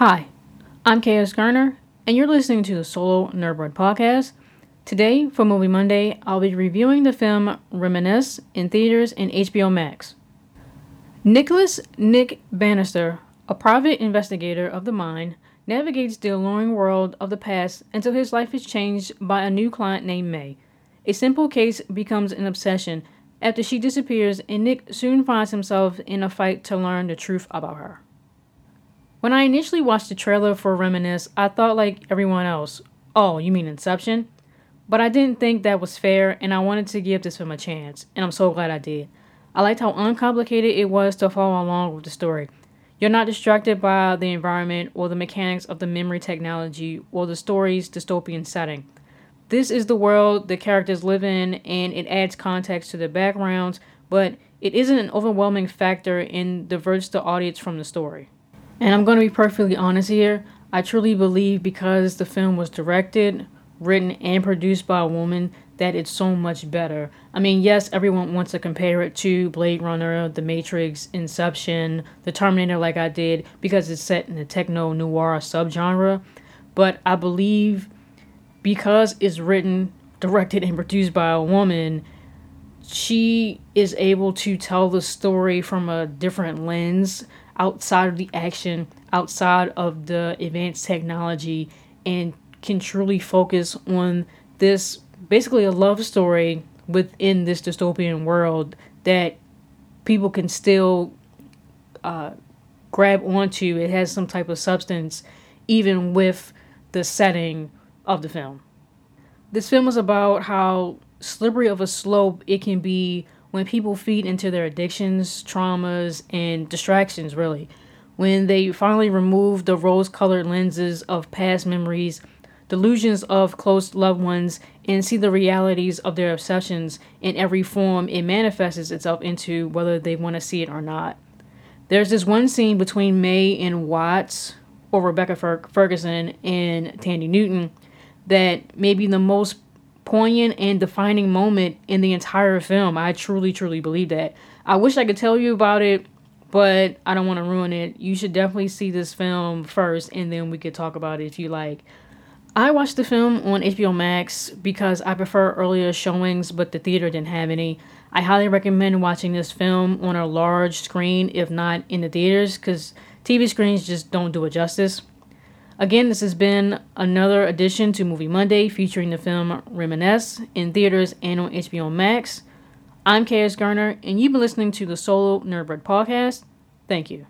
Hi, I'm KS Garner, and you're listening to the Solo Nerdbird podcast. Today, for Movie Monday, I'll be reviewing the film Reminisce in theaters and HBO Max. Nicholas Nick Bannister, a private investigator of the mind, navigates the alluring world of the past until his life is changed by a new client named Mae. A simple case becomes an obsession after she disappears, and Nick soon finds himself in a fight to learn the truth about her. When I initially watched the trailer for Reminisce, I thought like everyone else, oh, you mean Inception? But I didn't think that was fair, and I wanted to give this film a chance, and I'm so glad I did. I liked how uncomplicated it was to follow along with the story. You're not distracted by the environment or the mechanics of the memory technology or the story's dystopian setting. This is the world the characters live in, and it adds context to their backgrounds, but it isn't an overwhelming factor and diverts the audience from the story. And I'm going to be perfectly honest here. I truly believe because the film was directed, written, and produced by a woman that it's so much better. I mean, yes, everyone wants to compare it to Blade Runner, The Matrix, Inception, The Terminator, like I did, because it's set in the techno noir subgenre. But I believe because it's written, directed, and produced by a woman, she is able to tell the story from a different lens outside of the action, outside of the advanced technology, and can truly focus on this basically a love story within this dystopian world that people can still uh, grab onto. It has some type of substance, even with the setting of the film. This film is about how slippery of a slope it can be when people feed into their addictions, traumas, and distractions, really. When they finally remove the rose colored lenses of past memories, delusions of close loved ones, and see the realities of their obsessions in every form it manifests itself into, whether they want to see it or not. There's this one scene between Mae and Watts, or Rebecca Fer- Ferguson and Thandie Newton, that may be the most poignant and defining moment in the entire film. I truly, truly believe that. I wish I could tell you about it, but I don't want to ruin it. You should definitely see this film first, and then we could talk about it if you like. I watched the film on HBO Max because I prefer earlier showings, but the theater didn't have any. I highly recommend watching this film on a large screen, if not in the theaters, because TV screens just don't do it justice. Again, this has been another edition to Movie Monday featuring the film Reminisce in theaters and on HBO Max. I'm KS Garner, and you've been listening to the Solo Nerdbird podcast. Thank you.